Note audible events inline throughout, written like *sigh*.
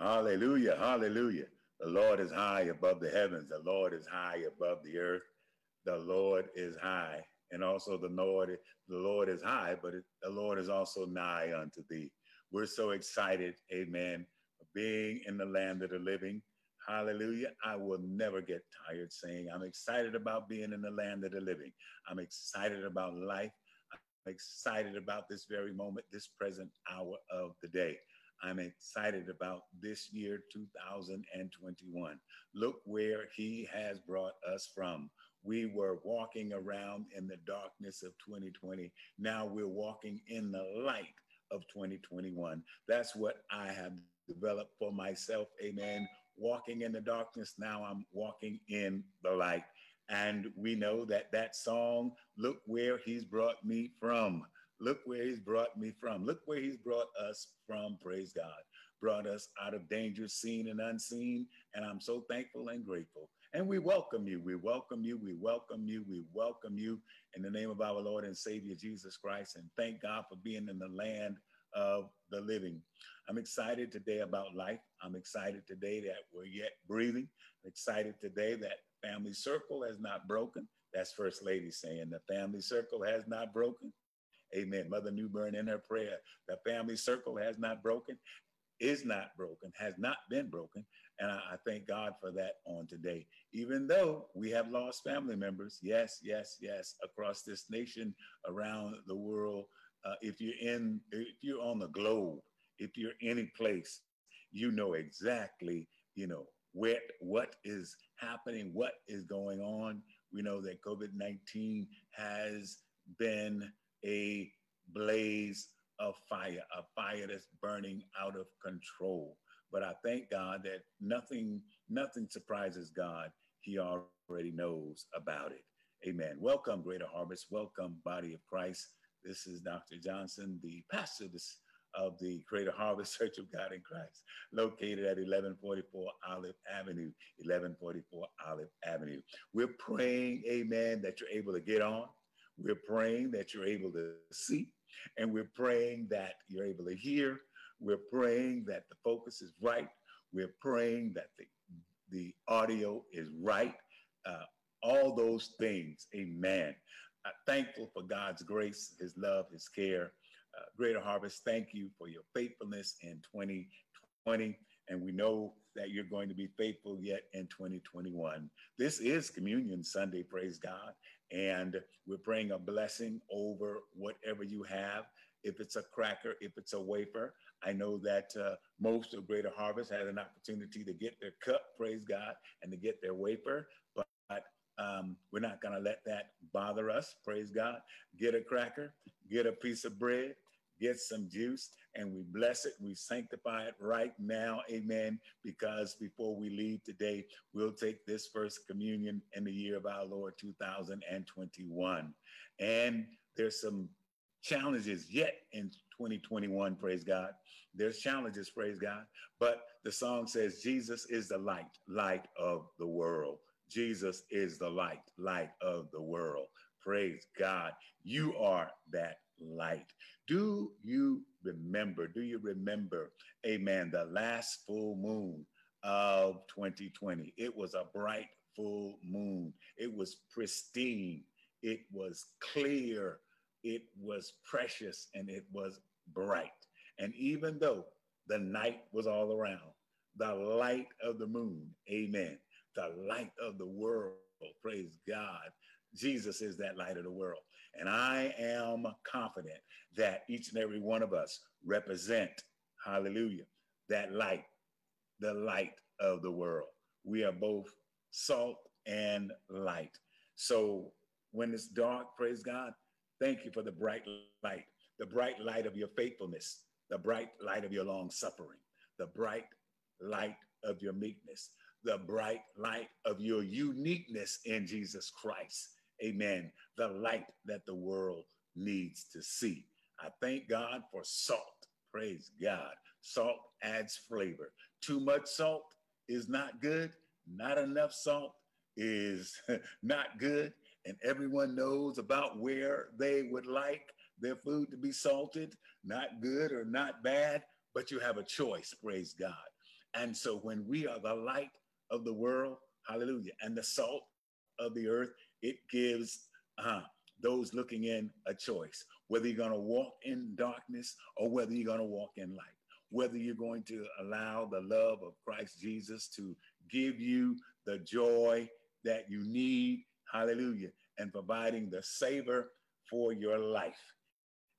Hallelujah. Hallelujah. The Lord is high above the heavens. The Lord is high above the earth. The Lord is high. And also the Lord, the Lord is high, but the Lord is also nigh unto thee. We're so excited, amen, being in the land of the living. Hallelujah. I will never get tired saying I'm excited about being in the land of the living. I'm excited about life. I'm excited about this very moment, this present hour of the day. I'm excited about this year, 2021. Look where he has brought us from. We were walking around in the darkness of 2020. Now we're walking in the light of 2021. That's what I have developed for myself. Amen. Walking in the darkness. Now I'm walking in the light. And we know that that song, Look Where He's Brought Me From. Look where he's brought me from. Look where he's brought us from. Praise God. Brought us out of danger, seen and unseen. And I'm so thankful and grateful. And we welcome you. We welcome you. We welcome you. We welcome you in the name of our Lord and Savior Jesus Christ. And thank God for being in the land of the living. I'm excited today about life. I'm excited today that we're yet breathing. I'm excited today that family circle has not broken. That's First Lady saying the family circle has not broken. Amen. Mother Newburn in her prayer, the family circle has not broken, is not broken, has not been broken. And I, I, thank God for that on today. Even though we have lost family members, yes, yes, yes, across this nation, around the world. Uh, if you're in, if you're on the globe, if you're any place, you know exactly, you know, where what is happening, what is going on. We know that COVID 19 has been a blaze of fire, a fire that's burning out of control. But I thank God that nothing, nothing surprises God. He already knows about it. Amen. Welcome, Greater Harvest. Welcome, Body of Christ. This is Dr. Johnson, the pastor of the Greater Harvest *laughs* Church of God in Christ, located at 1144 Olive Avenue. 1144 Olive Avenue. We're praying, amen, that you're able to get on. We're praying that you're able to see, and we're praying that you're able to hear. We're praying that the focus is right. We're praying that the, the audio is right. Uh, all those things. Amen. Uh, thankful for God's grace, His love, His care. Uh, Greater Harvest, thank you for your faithfulness in 2020. And we know that you're going to be faithful yet in 2021. This is Communion Sunday, praise God. And we're praying a blessing over whatever you have. If it's a cracker, if it's a wafer, I know that uh, most of Greater Harvest had an opportunity to get their cup, praise God, and to get their wafer. But um, we're not going to let that bother us, praise God. Get a cracker, get a piece of bread, get some juice and we bless it. We sanctify it right now. Amen. Because before we leave today, we'll take this first communion in the year of our Lord 2021. And there's some challenges yet in 2021, praise God. There's challenges, praise God. But the song says, Jesus is the light, light of the world. Jesus is the light, light of the world. Praise God. You are that light. Do you remember? Do you remember, amen, the last full moon of 2020? It was a bright full moon. It was pristine. It was clear. It was precious and it was bright. And even though the night was all around, the light of the moon, amen, the light of the world, praise God, Jesus is that light of the world. And I am confident that each and every one of us represent, hallelujah, that light, the light of the world. We are both salt and light. So when it's dark, praise God, thank you for the bright light, the bright light of your faithfulness, the bright light of your long suffering, the bright light of your meekness, the bright light of your uniqueness in Jesus Christ amen, the light that the world needs to see. I thank God for salt. Praise God. Salt adds flavor. Too much salt is not good. Not enough salt is *laughs* not good. And everyone knows about where they would like their food to be salted, not good or not bad, but you have a choice. Praise God. And so when we are the light of the world, hallelujah, and the salt of the earth, it gives uh, those looking in a choice whether you're going to walk in darkness or whether you're going to walk in light, whether you're going to allow the love of Christ Jesus to give you the joy that you need, hallelujah, and providing the savor for your life.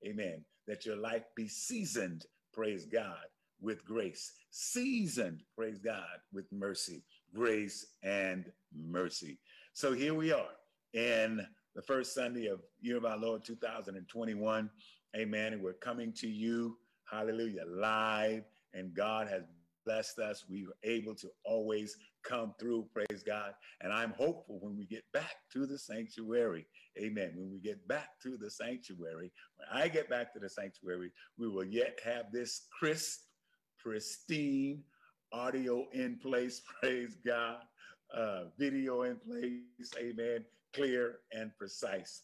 Amen. That your life be seasoned, praise God, with grace, seasoned, praise God, with mercy, grace and mercy. So here we are in the first Sunday of year of our Lord 2021. Amen. And we're coming to you, hallelujah, live. And God has blessed us. We were able to always come through, praise God. And I'm hopeful when we get back to the sanctuary, amen. When we get back to the sanctuary, when I get back to the sanctuary, we will yet have this crisp, pristine audio in place, *laughs* praise God, uh, video in place, amen, clear and precise.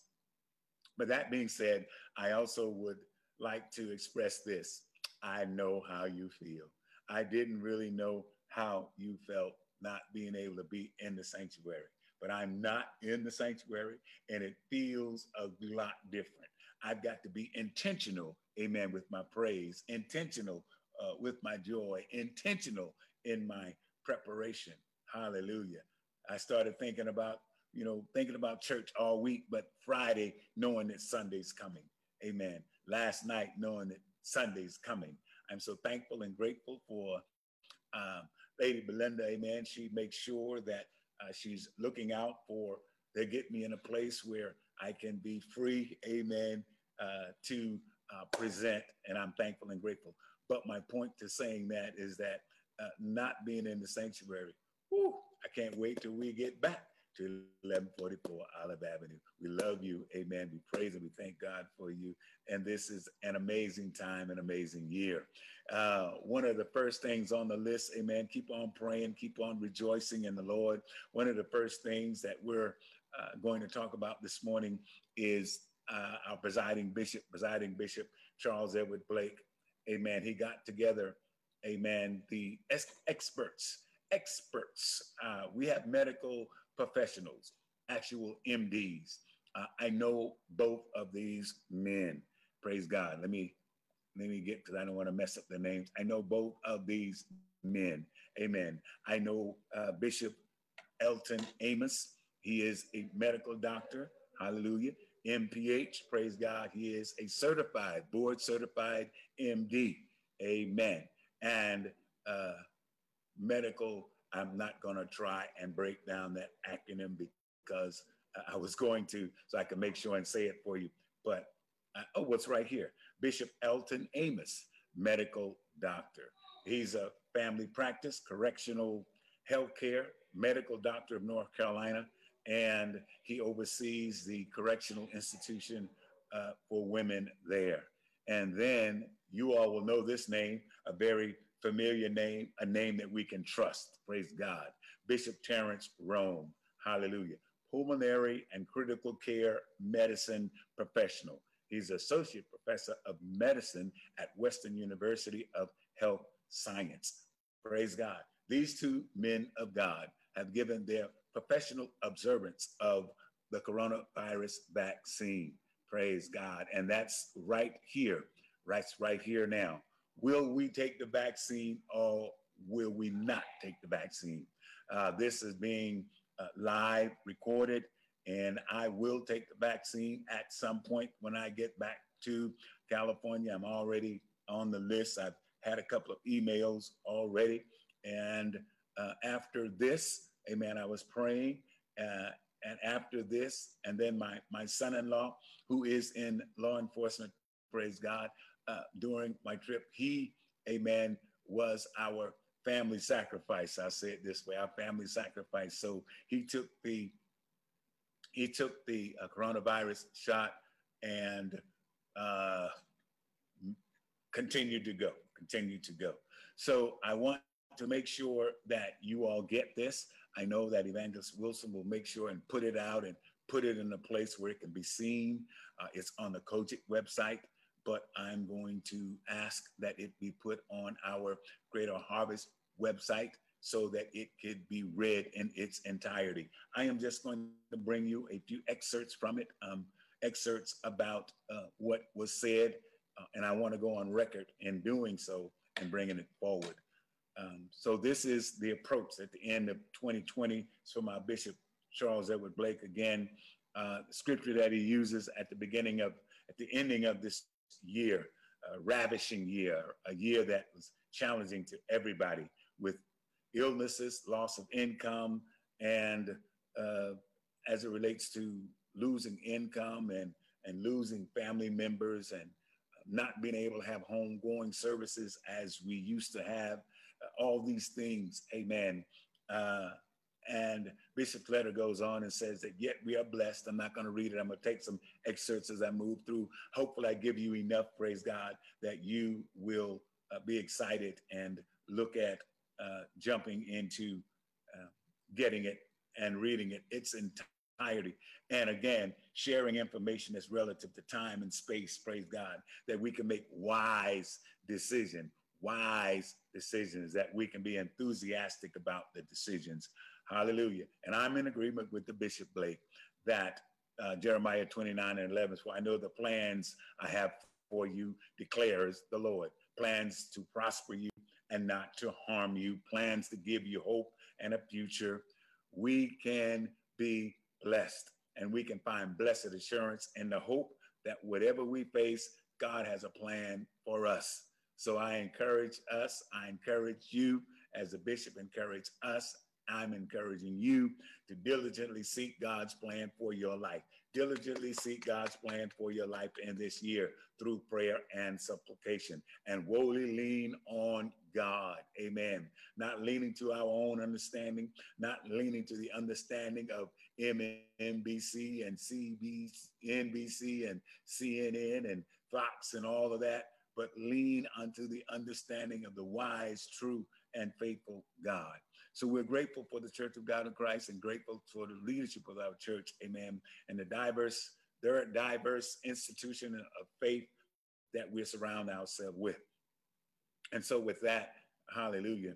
But that being said, I also would like to express this. I know how you feel. I didn't really know how you felt not being able to be in the sanctuary, but I'm not in the sanctuary and it feels a lot different. I've got to be intentional, amen, with my praise, intentional uh, with my joy, intentional in my preparation. Hallelujah. I started thinking about, you know, thinking about church all week, but Friday, knowing that Sunday's coming. Amen. Last night, knowing that Sunday's coming. I'm so thankful and grateful for um, Lady Belinda. Amen. She makes sure that uh, she's looking out for, they get me in a place where I can be free. Amen. Uh, to uh, present. And I'm thankful and grateful. But my point to saying that is that uh, not being in the sanctuary, I can't wait till we get back to 1144 Olive Avenue. We love you. Amen. We praise and we thank God for you. And this is an amazing time, an amazing year. Uh, one of the first things on the list, amen, keep on praying, keep on rejoicing in the Lord. One of the first things that we're uh, going to talk about this morning is uh, our presiding bishop, presiding bishop Charles Edward Blake. Amen. He got together, amen, the experts experts. Uh, we have medical professionals, actual MDs. Uh, I know both of these men. Praise God. Let me let me get because I don't want to mess up the names. I know both of these men. Amen. I know uh, Bishop Elton Amos. He is a medical doctor. Hallelujah. MPH. Praise God. He is a certified, board certified MD. Amen. And uh, medical. I'm not going to try and break down that acronym because I was going to, so I can make sure and say it for you. But uh, oh, what's right here? Bishop Elton Amos, medical doctor. He's a family practice, correctional healthcare, medical doctor of North Carolina, and he oversees the correctional institution uh, for women there. And then you all will know this name, a very familiar name, a name that we can trust. Praise God. Bishop Terrence Rome. Hallelujah. Pulmonary and critical care medicine professional. He's associate professor of medicine at Western University of Health Science. Praise God. These two men of God have given their professional observance of the coronavirus vaccine. Praise God. And that's right here. That's right here now. Will we take the vaccine or will we not take the vaccine? Uh, this is being uh, live recorded, and I will take the vaccine at some point when I get back to California. I'm already on the list. I've had a couple of emails already. And uh, after this, amen, I was praying. Uh, and after this, and then my, my son in law, who is in law enforcement, praise God, uh, during my trip. He, amen, was our family sacrifice. I say it this way, our family sacrifice. So he took the he took the uh, coronavirus shot and uh, continued to go, continued to go. So I want to make sure that you all get this. I know that Evangelist Wilson will make sure and put it out and put it in a place where it can be seen. Uh, it's on the COGIC website but I'm going to ask that it be put on our Greater Harvest website so that it could be read in its entirety. I am just going to bring you a few excerpts from it, um, excerpts about uh, what was said, uh, and I want to go on record in doing so and bringing it forward. Um, so this is the approach at the end of 2020. So my Bishop Charles Edward Blake again, uh, scripture that he uses at the beginning of, at the ending of this year, a ravishing year, a year that was challenging to everybody with illnesses, loss of income, and uh, as it relates to losing income and, and losing family members and not being able to have homegoing services as we used to have, uh, all these things, amen. Uh, and Bishop letter goes on and says that yet we are blessed. I'm not going to read it. I'm going to take some excerpts as I move through. Hopefully, I give you enough, praise God, that you will uh, be excited and look at uh, jumping into uh, getting it and reading it its entirety. And again, sharing information that's relative to time and space, praise God, that we can make wise decision, wise decisions, that we can be enthusiastic about the decisions. Hallelujah. And I'm in agreement with the Bishop Blake that uh, Jeremiah 29 and 11, for I know the plans I have for you, declares the Lord. Plans to prosper you and not to harm you, plans to give you hope and a future. We can be blessed and we can find blessed assurance in the hope that whatever we face, God has a plan for us. So I encourage us, I encourage you as a bishop, encourage us. I'm encouraging you to diligently seek God's plan for your life diligently seek God's plan for your life in this year through prayer and supplication and wholly lean on God. Amen. Not leaning to our own understanding, not leaning to the understanding of MNBC and CBC, and CNN and Fox and all of that, but lean unto the understanding of the wise, true, and faithful God. So we're grateful for the Church of God in Christ and grateful for the leadership of our church, amen, and the diverse, their diverse institution of faith that we surround ourselves with. And so with that, hallelujah,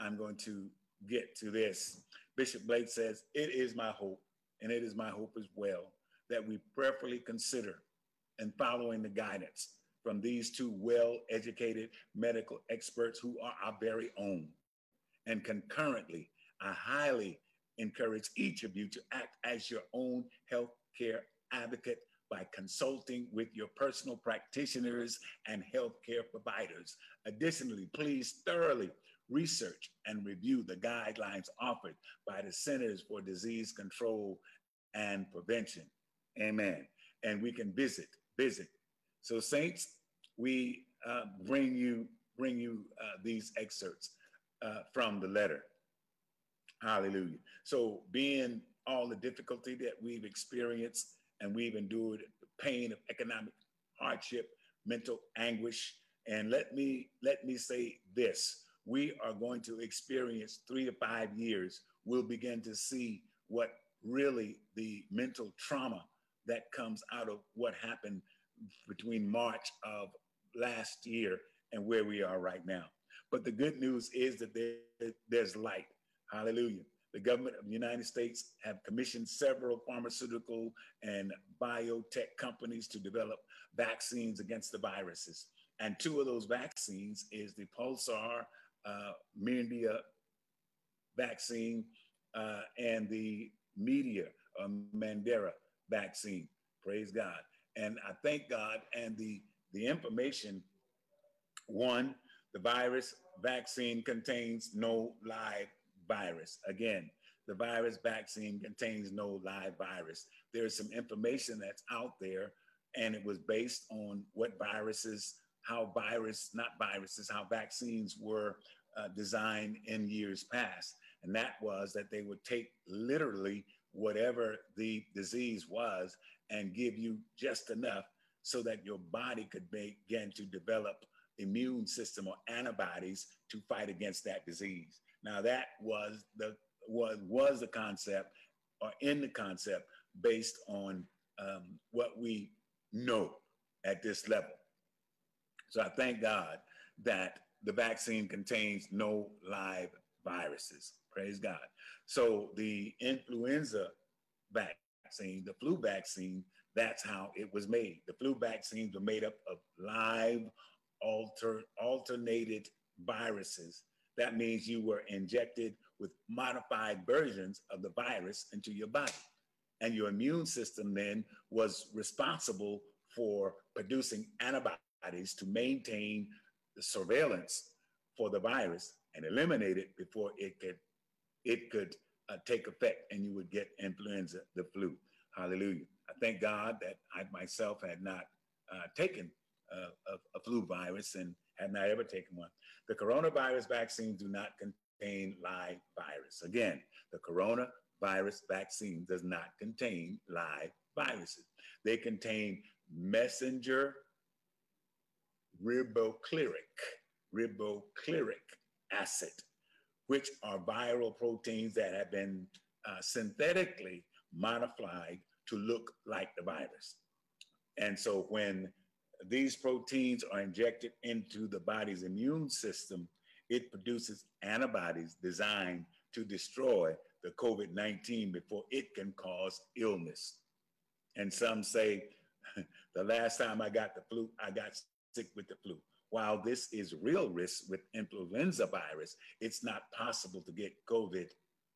I'm going to get to this. Bishop Blake says, it is my hope, and it is my hope as well, that we prayerfully consider and following the guidance from these two well-educated medical experts who are our very own and concurrently, I highly encourage each of you to act as your own healthcare advocate by consulting with your personal practitioners and healthcare providers. Additionally, please thoroughly research and review the guidelines offered by the Centers for Disease Control and Prevention. Amen. And we can visit, visit. So, saints, we uh, bring you bring you uh, these excerpts uh, from the letter. Hallelujah. So, being all the difficulty that we've experienced and we've endured the pain of economic hardship, mental anguish, and let me let me say this: we are going to experience three to five years. We'll begin to see what really the mental trauma that comes out of what happened between March of last year and where we are right now. But the good news is that there, there's light. Hallelujah. The government of the United States have commissioned several pharmaceutical and biotech companies to develop vaccines against the viruses. And two of those vaccines is the Pulsar uh, Media vaccine uh, and the Media uh, Moderna vaccine. Praise God. And I thank God and the, the information, one, the virus vaccine contains no live virus. Again, the virus vaccine contains no live virus. There's some information that's out there, and it was based on what viruses, how virus, not viruses, how vaccines were uh, designed in years past. And that was that they would take literally whatever the disease was and give you just enough so that your body could begin to develop immune system or antibodies to fight against that disease. Now that was the was was the concept or in the concept based on um, what we know at this level. So I thank God that the vaccine contains no live viruses. Praise God. So the influenza vaccine, the flu vaccine, that's how it was made. The flu vaccines were made up of live alter, alternated viruses. That means you were injected with modified versions of the virus into your body. And your immune system then was responsible for producing antibodies to maintain the surveillance for the virus and eliminate it before it could it could uh, take effect and you would get influenza, the flu. Hallelujah. I thank God that I myself had not uh, taken a, a, flu virus and had not ever taken one. The coronavirus vaccines do not contain live virus. Again, the coronavirus vaccine does not contain live viruses. They contain messenger ribocleric, ribocleric acid, which are viral proteins that have been uh, synthetically modified to look like the virus. And so when these proteins are injected into the body's immune system, it produces antibodies designed to destroy the COVID 19 before it can cause illness. And some say, *laughs* the last time I got the flu, I got sick with the flu. While this is real risk with influenza virus, it's not possible to get COVID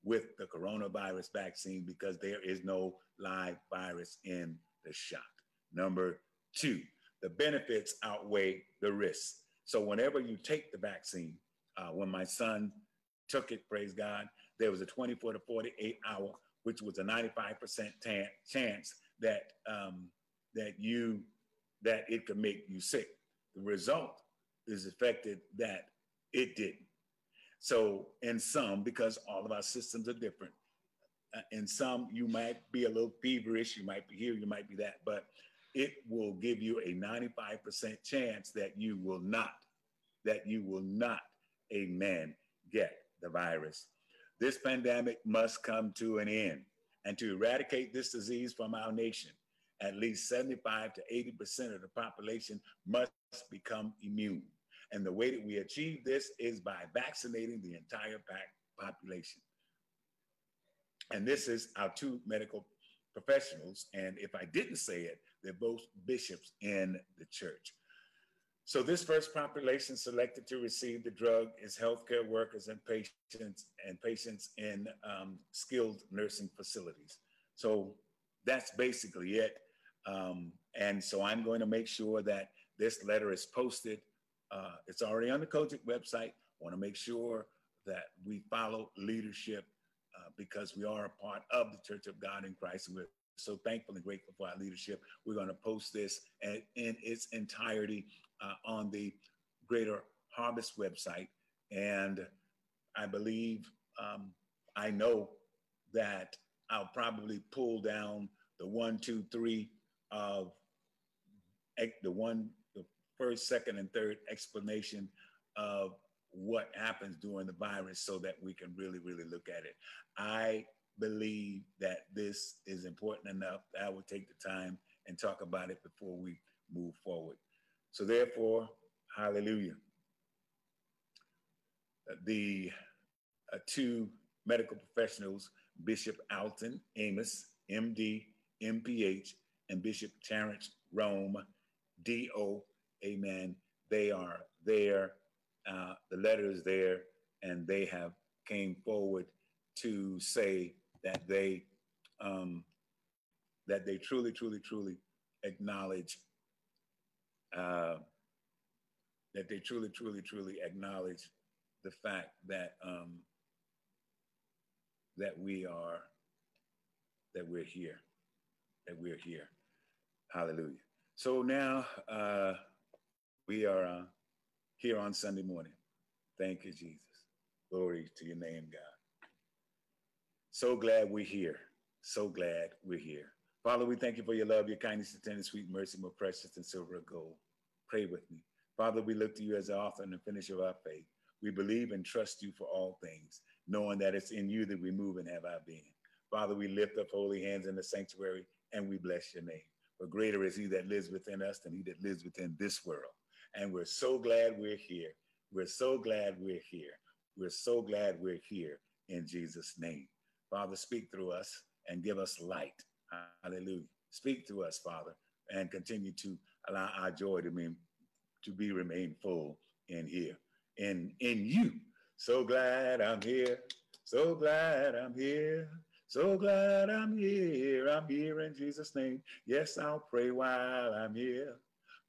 with the coronavirus vaccine because there is no live virus in the shot. Number two, the benefits outweigh the risks. So whenever you take the vaccine, uh, when my son took it, praise God, there was a 24 to 48 hour, which was a 95% t- chance that um, that you that it could make you sick. The result is affected that it didn't. So in some, because all of our systems are different, uh, in some you might be a little feverish, you might be here, you might be that, but it will give you a 95% chance that you will not, that you will not, amen, get the virus. This pandemic must come to an end. And to eradicate this disease from our nation, at least 75 to 80% of the population must become immune. And the way that we achieve this is by vaccinating the entire population. And this is our two medical professionals. And if I didn't say it, they're both bishops in the church. So this first population selected to receive the drug is healthcare workers and patients and patients in um, skilled nursing facilities. So that's basically it. Um, and so I'm going to make sure that this letter is posted. Uh, it's already on the COGIC website. Want to make sure that we follow leadership uh, because we are a part of the Church of God in Christ. We're so thankful and grateful for our leadership. We're going to post this in, its entirety uh, on the Greater Harvest website. And I believe, um, I know that I'll probably pull down the one, two, three of the one, the first, second, and third explanation of what happens during the virus so that we can really, really look at it. I believe that this is important enough that I will take the time and talk about it before we move forward. So, therefore, hallelujah. The uh, two medical professionals, Bishop Alton Amos, MD, MPH, and Bishop Terrence Rome, DO, amen. They are there. Uh, the letter is there, and they have came forward to say that they um, that they truly, truly, truly acknowledge uh, that they truly, truly, truly acknowledge the fact that um, that we are that we're here, that we're here. Hallelujah. So now uh, we are uh, here on Sunday morning. Thank you, Jesus. Glory to your name, God. So glad we're here. So glad we're here. Father, we thank you for your love, your kindness, your tender, sweet mercy, more precious than silver or gold. Pray with me. Father, we look to you as the author and the finisher of our faith. We believe and trust you for all things, knowing that it's in you that we move and have our being. Father, we lift up holy hands in the sanctuary and we bless your name. For greater is he that lives within us than he that lives within this world. And we're so glad we're here. We're so glad we're here. We're so glad we're here in Jesus' name. Father, speak through us and give us light. Hallelujah. Speak through us, Father, and continue to allow our joy to be, to be remain full in here, in, in you. So glad I'm here. So glad I'm here. So glad I'm here. I'm here in Jesus' name. Yes, I'll pray while I'm here.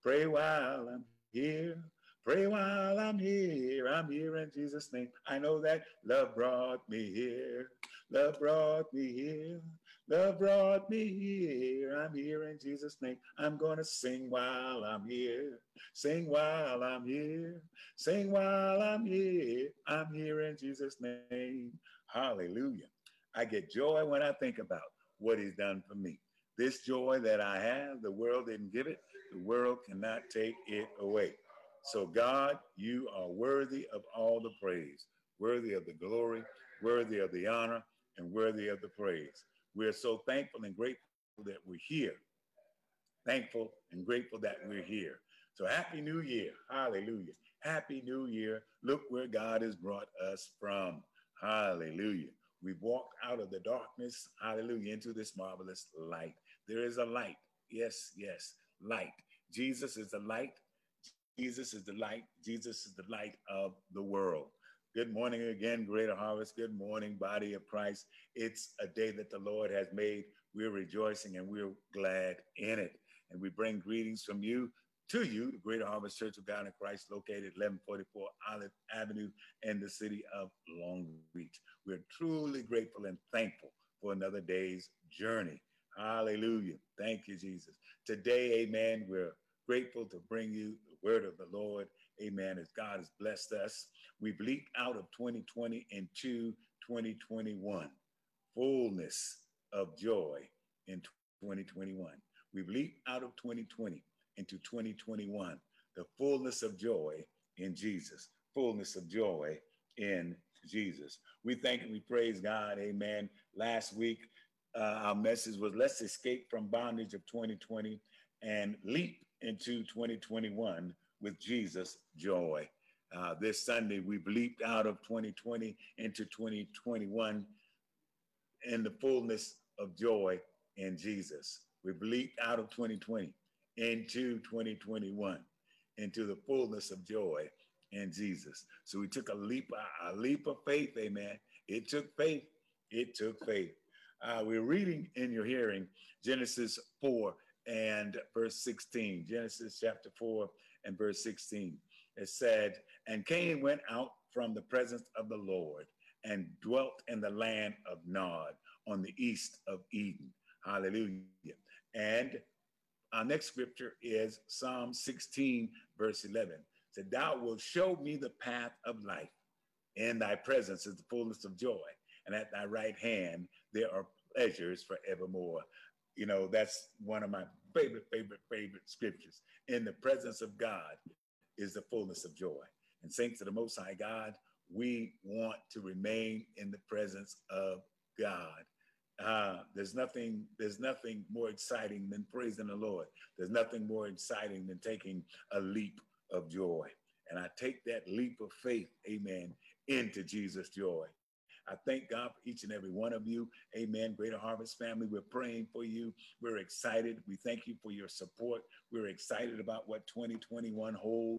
Pray while I'm here. Pray while I'm here. I'm here in Jesus' name. I know that love brought me here. Love brought me here. Love brought me here. I'm here in Jesus' name. I'm going to sing while I'm here. Sing while I'm here. Sing while I'm here. I'm here in Jesus' name. Hallelujah. I get joy when I think about what he's done for me. This joy that I have, the world didn't give it. The world cannot take it away. So, God, you are worthy of all the praise, worthy of the glory, worthy of the honor, and worthy of the praise. We're so thankful and grateful that we're here. Thankful and grateful that we're here. So happy new year. Hallelujah. Happy new year. Look where God has brought us from. Hallelujah. We've walked out of the darkness, hallelujah, into this marvelous light. There is a light. Yes, yes, light. Jesus is the light. Jesus is the light. Jesus is the light of the world. Good morning again, Greater Harvest. Good morning, body of Christ. It's a day that the Lord has made. We're rejoicing and we're glad in it. And we bring greetings from you to you, the Greater Harvest Church of God in Christ, located 1144 Olive Avenue in the city of Long Beach. We're truly grateful and thankful for another day's journey. Hallelujah. Thank you, Jesus. Today, amen, we're grateful to bring you word of the Lord. Amen. As God has blessed us, we've leaped out of 2020 into 2021. Fullness of joy in 2021. We've leaped out of 2020 into 2021. The fullness of joy in Jesus. Fullness of joy in Jesus. We thank and we praise God. Amen. Last week, uh, our message was let's escape from bondage of 2020 and leap into 2021 with Jesus joy. Uh, this Sunday, we've leaped out of 2020 into 2021 in the fullness of joy in Jesus. We've leaped out of 2020 into 2021 into the fullness of joy in Jesus. So we took a leap, a leap of faith, amen. It took faith. It took faith. Uh, we're reading in your hearing Genesis 4 and verse 16. Genesis chapter 4 and verse 16. It said, And Cain went out from the presence of the Lord and dwelt in the land of Nod on the east of Eden. Hallelujah. And our next scripture is Psalm 16, verse 11. It said, Thou wilt show me the path of life. In thy presence is the fullness of joy, and at thy right hand there are pleasures forevermore. You know, that's one of my favorite, favorite, favorite scriptures. In the presence of God is the fullness of joy. And saints of the Most High God, we want to remain in the presence of God. Uh, there's nothing, there's nothing more exciting than praising the Lord. There's nothing more exciting than taking a leap of joy. And I take that leap of faith, amen, into Jesus' joy. I thank God for each and every one of you. Amen. Greater Harvest family, we're praying for you. We're excited. We thank you for your support. We're excited about what 2021 holds.